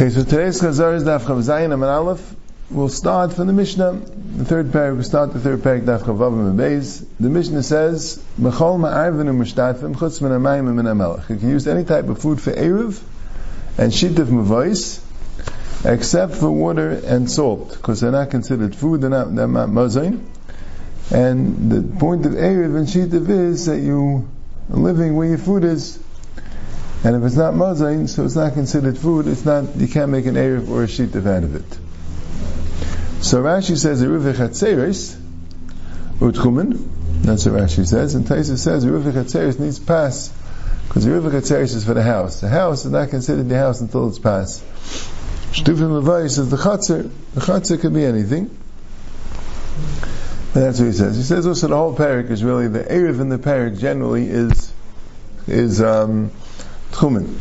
Okay, so today's Chazar is Daf Chav Zayin Amar Aleph. We'll start from the Mishnah. The third paragraph. we start the third paragraph, Daf Chav Avim Beis. The Mishnah says, B'chol ma'arvin u'mushtafim chutz min ha'mayim min ha'melech. You can use any type of food for Erev and Shittif Mavois, except for water and salt, because they're not considered food, they're not, they're not mazain. And the point of Erev and Shittif is that you are living where your food is. And if it's not mazain, so it's not considered food, it's not, you can't make an Erev or a Shittif out of it. So Rashi says, Erev Chatzeres, Utchumen, that's what Rashi says, and Taisa says, Erev Chatzeres needs pass, because Erev Chatzeres is for the house. The house is not considered the house until it's pass. Shtufim Levayis is the Chatzer, the Chatzer could be anything. And that's what he says. He says also the whole parak is really the Erev in the parak generally is is um, Tchumen.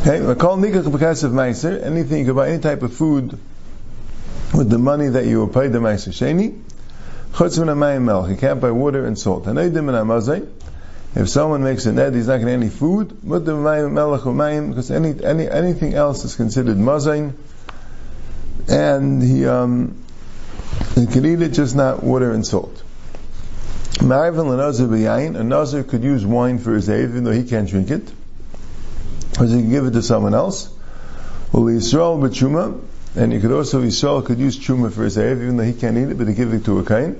Okay, we call nikach b'kasef meiser. Anything you can buy any type of food with the money that you were paid the meiser sheni. Chutz min hamayim melch. You can't buy water and salt. Haneidim min hamazay. If someone makes a net, he's not getting any food. But the mayim melech umayim because any, any anything else is considered mazain, and he um he can eat it, just not water and salt. Marvin lenazir b'yayin. A nazir could use wine for his aid, even though he can't drink it, because he can give it to someone else. Well, Yisrael b'chuma, and he could also Yisrael could use chuma for his aid, even though he can't eat it, but he give it to a kain.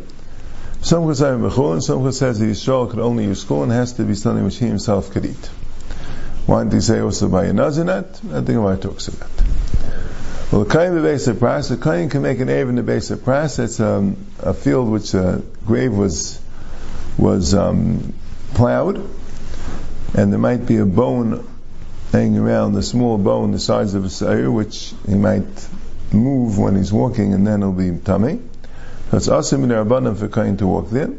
Some say b'chul, and some could say that could only use chul, and has to be something which he himself could eat. Why didn't he say also by a nazinat? I think why talks about. Well, the kain the base of pras, the kain can make an aid in the base of pras. It's um, a field which a grave was was um, plowed, and there might be a bone hanging around, a small bone the size of a sayer, which he might move when he's walking, and then it'll be tummy. So it's asim in rabbanim for Kain to walk there,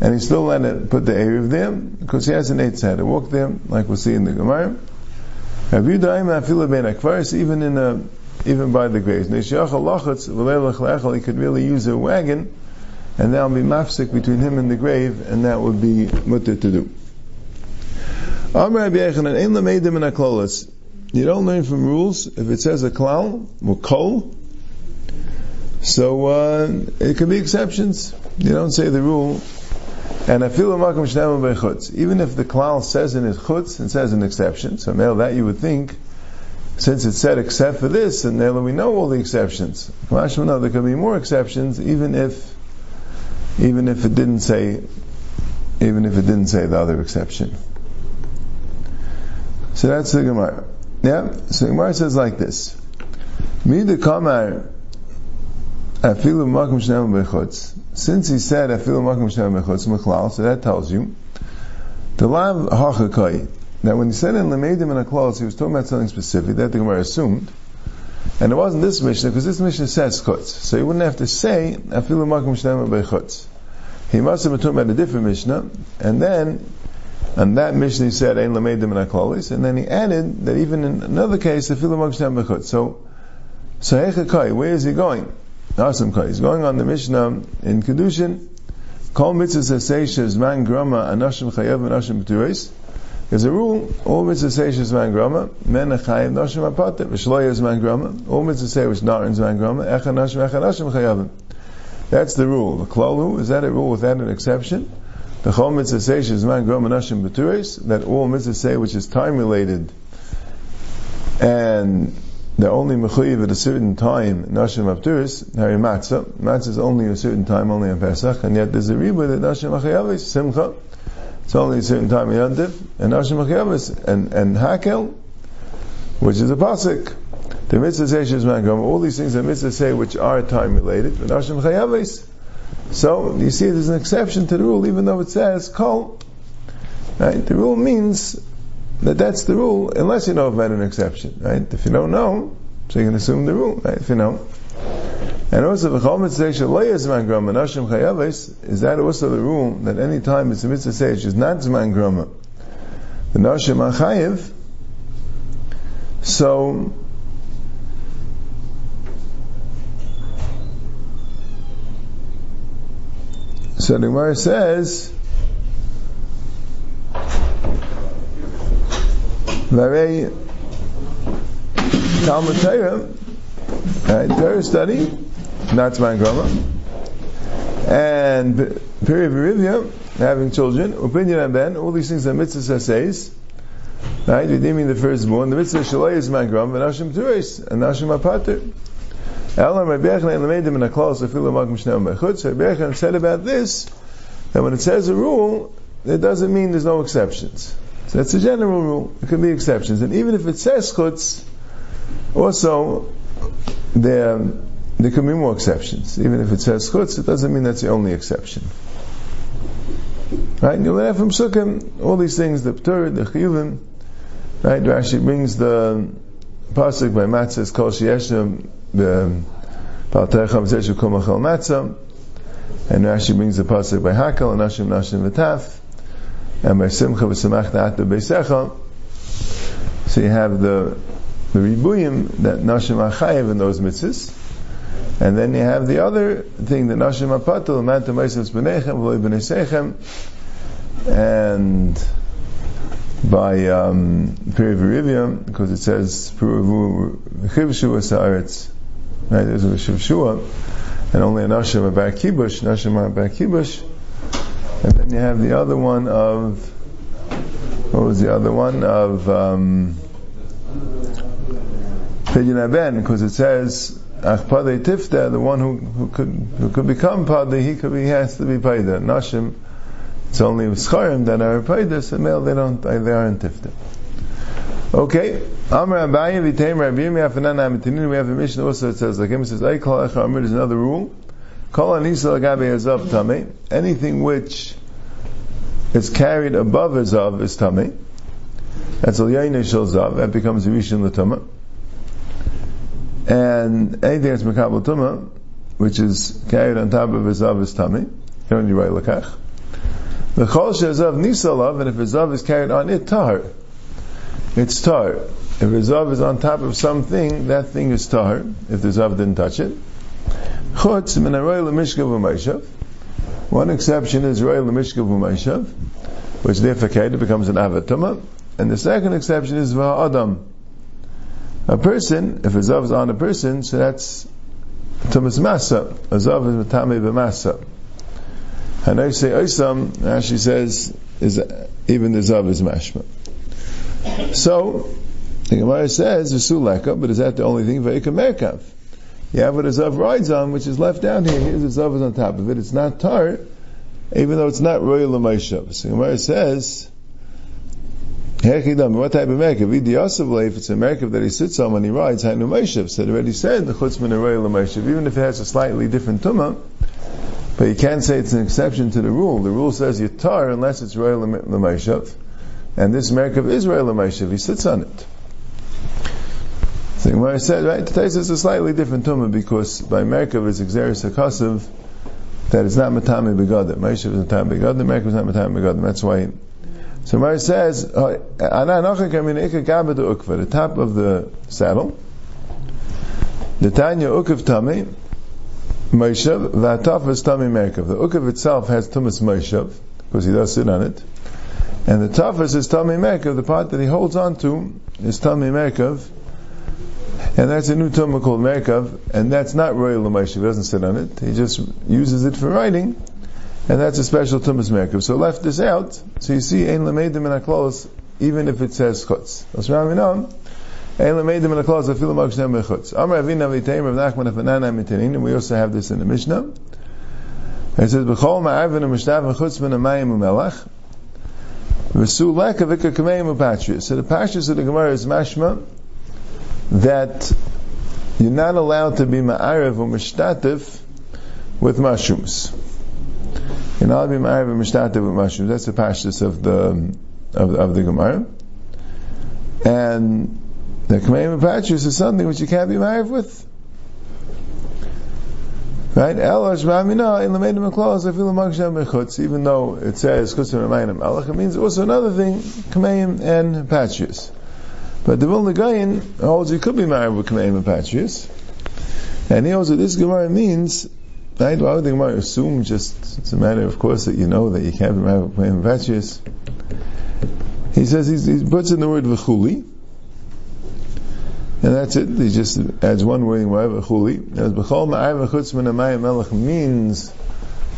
and he still let it put the Erev there because he has an eight to walk there, like we'll see in the Gemara. Have you even in a even by the graves? He could really use a wagon and that will be mafsik between him and the grave, and that would be mutter to do. You don't learn from rules. If it says a klal, or kol, so uh, it could be exceptions. You don't say the rule. And I feel Even if the klal says in his chutz and says an exception, so now that you would think, since it said except for this, and now we know all the exceptions. No, There could be more exceptions, even if even if it didn't say, even if it didn't say the other exception. So that's the Gemara. Yeah. So Gemara says like this: "Mi the kamar afilu makom shnei bechutz." Since he said afilu makom shnei bechutz mechlal, so that tells you the lav hachakai. Now, when he said in Lamedim and Aklaus, he was talking about something specific that the Gemara assumed. And it wasn't this Mishnah, because this Mishnah says chutz. So he wouldn't have to say, afilu makom shnei bechutz. He must have been talking about a different Mishnah, and then, on that Mishnah he said, Ein lamedim and aklalis, and then he added that even in another case, afilu makom shnei bechutz. So, so Hechakai, where is he going? Awesome Kai. He's going on the Mishnah in Kedushin. Kol mitzvah say shezman grama anashim chayav anashim b'tureis. There's a rule, all mitzvah say shezman grama, men achayev nashim apatim, v'shloya zman grama, all mitzvah say which narin zman grama, echa nashim, echa nashim chayavim. That's the rule. The klalu, is that a rule without an exception? The chol mitzvah say shezman grama nashim b'tureis, that all mitzvah which is time related, and they're only mechuyev at a certain time, nashim abturis, hari matzah. Matzah is only a certain time, only on Pesach, and yet there's a riba that nashim achayavis, simcha. It's only a certain time in Yantiv, and nashim achayavis, and, and hakel, which is a pasuk. The mitzvah says shizman all these things that mitzvah say which are time related, but nashim achayavis. So, you see there's an exception to the rule, even though it says kol. Right? The rule means that that's the rule, unless you know about an exception, right? If you don't know, so you can assume the rule, right? If you know. And also, is that also the rule that any time it's a Mitzvah Seish is not Zman Grama, the Nashim Achayiv, so, so the Gemara says, Varei Talmud Torah, Torah study, not my Grama, and period Verivia, having children, opinion and ben, all these things are mitzvahs essays, right, redeeming the firstborn, the mitzvah shalai is Zman Grama, and Nashim Turis, and Nashim Apater. Elam Rabbi Yochanan Lamedim in a clause of Filu Magim Shnei Mechutz. Rabbi Yochanan said about this that when it says a rule, it doesn't mean there's no exceptions. So that's a general rule. There can be exceptions, and even if it says chutz, also there there can be more exceptions. Even if it says chutz, it doesn't mean that's the only exception. Right? And you learn from Sukkim all these things, the Ptur, the Chiyuvim. Right? Rashi brings the pasuk by Matzah, Kol Sheyeshem the Paltecha V'Zeshu Kol Matzah, and Rashi brings the pasuk by Hakel and Nashim Nashim V'Taf, and by Simcha V'Samach Da'at B'Eisecha. So you have the the ribuyim that Nashim Achayev in those mitzvahs, and then you have the other thing the Nashim Apatul Manta Meisavs B'Nechem V'Loi B'Neisechem, and by um, because it says Puravu Chivshu Asaretz right? There's a Shivshua, and only a Nashim about Kibush, Nashim about Kibush, and then you have the other one of, what was the other one? Of, um, Pidyon Aben, because it says, Achpadei Tifta, the one who, who could who could become Padei, he could be, he has to be Paida. Nashim, it's only Scharim that are Paida, so male they don't, they aren't Tifta. Okay, Amr Abaye v'teim Rabbi Yirmiyah Afanan Amitinin. We have a mission also It says like him. Says call Echa Amr. There's another rule. Kol Anisa Lagabe Azav Tame. Anything which is carried above Azav is Tame. That's Al Yayin Shel Zav. That becomes Rishon Latama. And anything that's Mekabel Tuma, which is carried on top of Azav is Tame. You don't need right Lakach. The Chol Shezav Nisalav, and if Azav is carried on it, Tahar it's tar. If a zav is on top of something, that thing is tar. If the zav didn't touch it. Chutz min aroy lemishkav u'mayshav. One exception is roy lemishkav u'mayshav, which defecated becomes an avatuma. And the second exception is va'adam. A person, if a zav is on a person, so that's tumas masa. A zav is matame b'masa. And I say oisam, she says, is even the zav is mashma. So, the Gemara says, Vesuleka, but is that the only thing? Veika Merkav. You have what a Zav rides on, which is left down here. Here's a Zav is on top of it. It's not tar, even though it's not Royal Lamaishav. So the Gemara says, what type of Merkav? If it's a Merkav that he sits on when he rides, Hainu Maishav. So it already said, the Chutzman and Royal Lamaishav, even if it has a slightly different Tumah, but you can't say it's an exception to the rule. The rule says you tar unless it's Royal Lamaishav. And this Merkav Israel Amishav, he sits on it. So Gemara said, right, the is a slightly different tumah because by Merkav it's Xeris HaKasav, that it's not Matami Begadim. Maishav is Matami Begadim, Merkav is not Matami Begadim. That's why. So Gemara says, the top of the saddle, the Tanya Ukav Tami, Maishav, Vataf is Tami Merkav. The Ukav itself has Tumas Maishav, because he does sit on it. And the toughest is Tami Merkav, the part that he holds on to is Tami Merkav, and that's a new Tumah called Merkav, and that's not Royal Lamaish, he doesn't sit on it, he just uses it for writing, and that's a special Tumas Merkav. So left this out, so you see, Ein Lameidim in a Aklos, even if it says Chutz. That's I mean, Ein Lameidim in Aklos, Afilu Magshnem Bechutz. Amar Avina Viteim Rav Nachman Afanana Mitanin, and we also have this in the Mishnah. It says, B'chol ma'avin u'mishtav v'chutz min ha'mayim u'melach, so the pashas of the Gemara is mashma that you're not allowed to be ma'arev or mishtatif with mushrooms. Ma'arev or mishtatif with mushrooms. That's the pashas of the of, of the Gemara. And the Kameim Patris is something which you can't be married with. Right? In. Even though it says kusim elach, it means also another thing kameim and patrius. But the Vilna Gaon holds you could be married with kameim and patrius, and he holds that this gemara means. Right? Why would the Gemara assume just it's a matter of course that you know that you can't be married with kameim? He says he puts in the word v'chuli. And that's it. He just adds one wording, whatever, chuli. As b'chol ma'arvin chutz min amayim melech means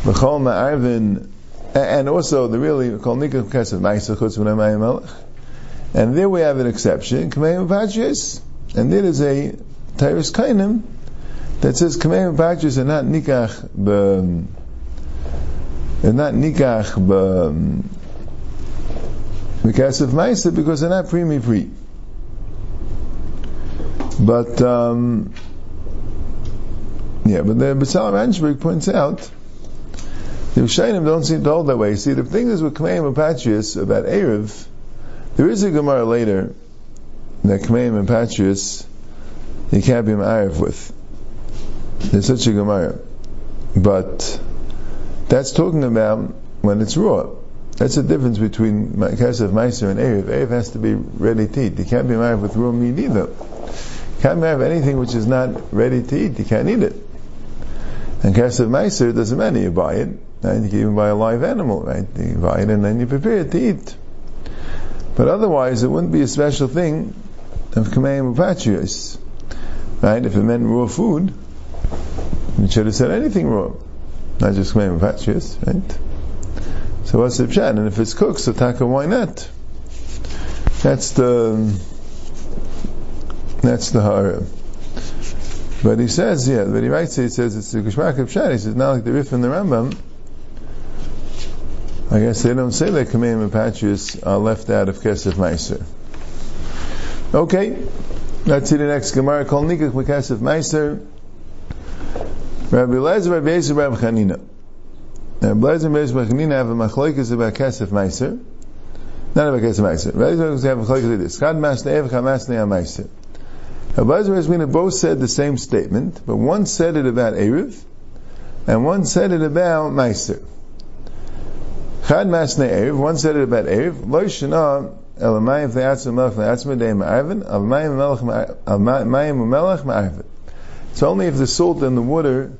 b'chol ma'arvin, and also the really, called nikah kesef ma'isa chutz min amayim melech. And there we have an exception, kameim patrius. And there is a Tyrus Kainim that says kameim patrius are not nikach b they're not nikach b because of Maisa because they're not pre free. But um, yeah, but the Basalam Ansberg points out the Rishayim don't seem to hold that way. See, the thing is with Kameim and about Erev, there is a Gemara later that Kameim and you can't be Ma'ariv with. There's such a Gemara. But that's talking about when it's raw. That's the difference between Kesef Meiser and Erev. Erev has to be ready to eat. You can't be married with raw meat either. You can't have anything which is not ready to eat. You can't eat it. And Kesef Meiser doesn't matter. You buy it. And you can even buy a live animal, right? You buy it and then you prepare it to eat. But otherwise, it wouldn't be a special thing of Kameim Patrios. Right? If it meant raw food, it should have said anything wrong, Not just Kameim Patrios, right? So what's the pshat? And if it's cooked, so taka, why not? That's the that's the hara. But he says, yeah, but he writes, he says it's the Geshmak of Pshat. He says, not like the Rif and the Rambam. I guess they don't say that Kameim and are left out of Kesef Meiser. Okay, let's see the next Gemara. Kol Nikach Kesef Meiser. Rabbi Lezer, Rabbi Yisrael, Rabbi Chanina. Now, Blazer and Beis Machanina have a machlokes about Kesef Meiser. Not about Kesef Meiser. Rabbi Blazer have a machlokes like this. Chad Mas Ne'ev, Chad Mas Ne'ev Meiser. Now, Blazer and Beis both said the same statement, but one said it about Erev, and one said it about Meiser. Chad Mas Ne'ev, one said it about Erev, Lo Shana, El Mayim V'Atzim Melech V'Atzim Dei Ma'arvin, Al Mayim Melech Ma'arvin. It's only if the salt and the water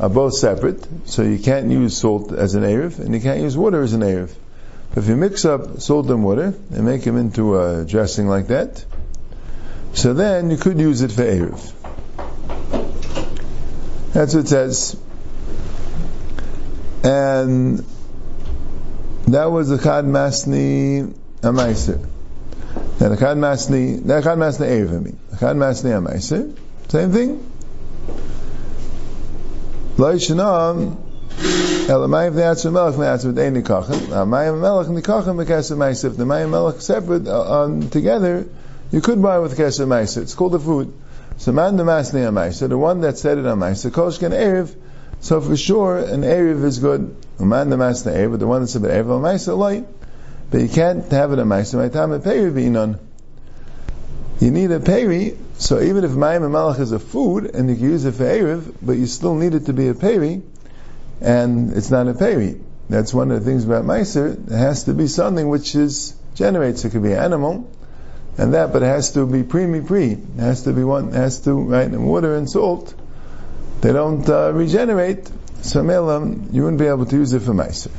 are both separate, so you can't use salt as an Erev, and you can't use water as an Erev. But if you mix up salt and water, and make them into a dressing like that, so then you could use it for Erev. That's what it says. And that was the Chad Masni Amaiser. Now the Chad Masni, the Chad Masni Erev, I mean. The Chad Masni Amaiser, same thing. Lo yishanam elamayim v'yatzim melech v'yatzim v'dein nikachem. Mayim melech nikachem v'kesem ma'isif. The mayim melech separate uh, um, together. You could buy with kesem ma'isif. It's called a food. So man the masni ma'isif. The one that said it on ma'isif. Koshken erev. So for sure, an erev is good. Man the masni erev. The one that said erev on ma'isif light. But you can't have it on ma'isif. My time a peri v'inon. You need a peri so even if Mayim and Malach is a food, and you can use it for Erev, but you still need it to be a peri, and it's not a peri. That's one of the things about Meiser. It has to be something which is generates. It could be an animal, and that, but it has to be pre pre. It has to be one. It has to right. And water and salt, they don't uh, regenerate. So, you wouldn't be able to use it for Meiser.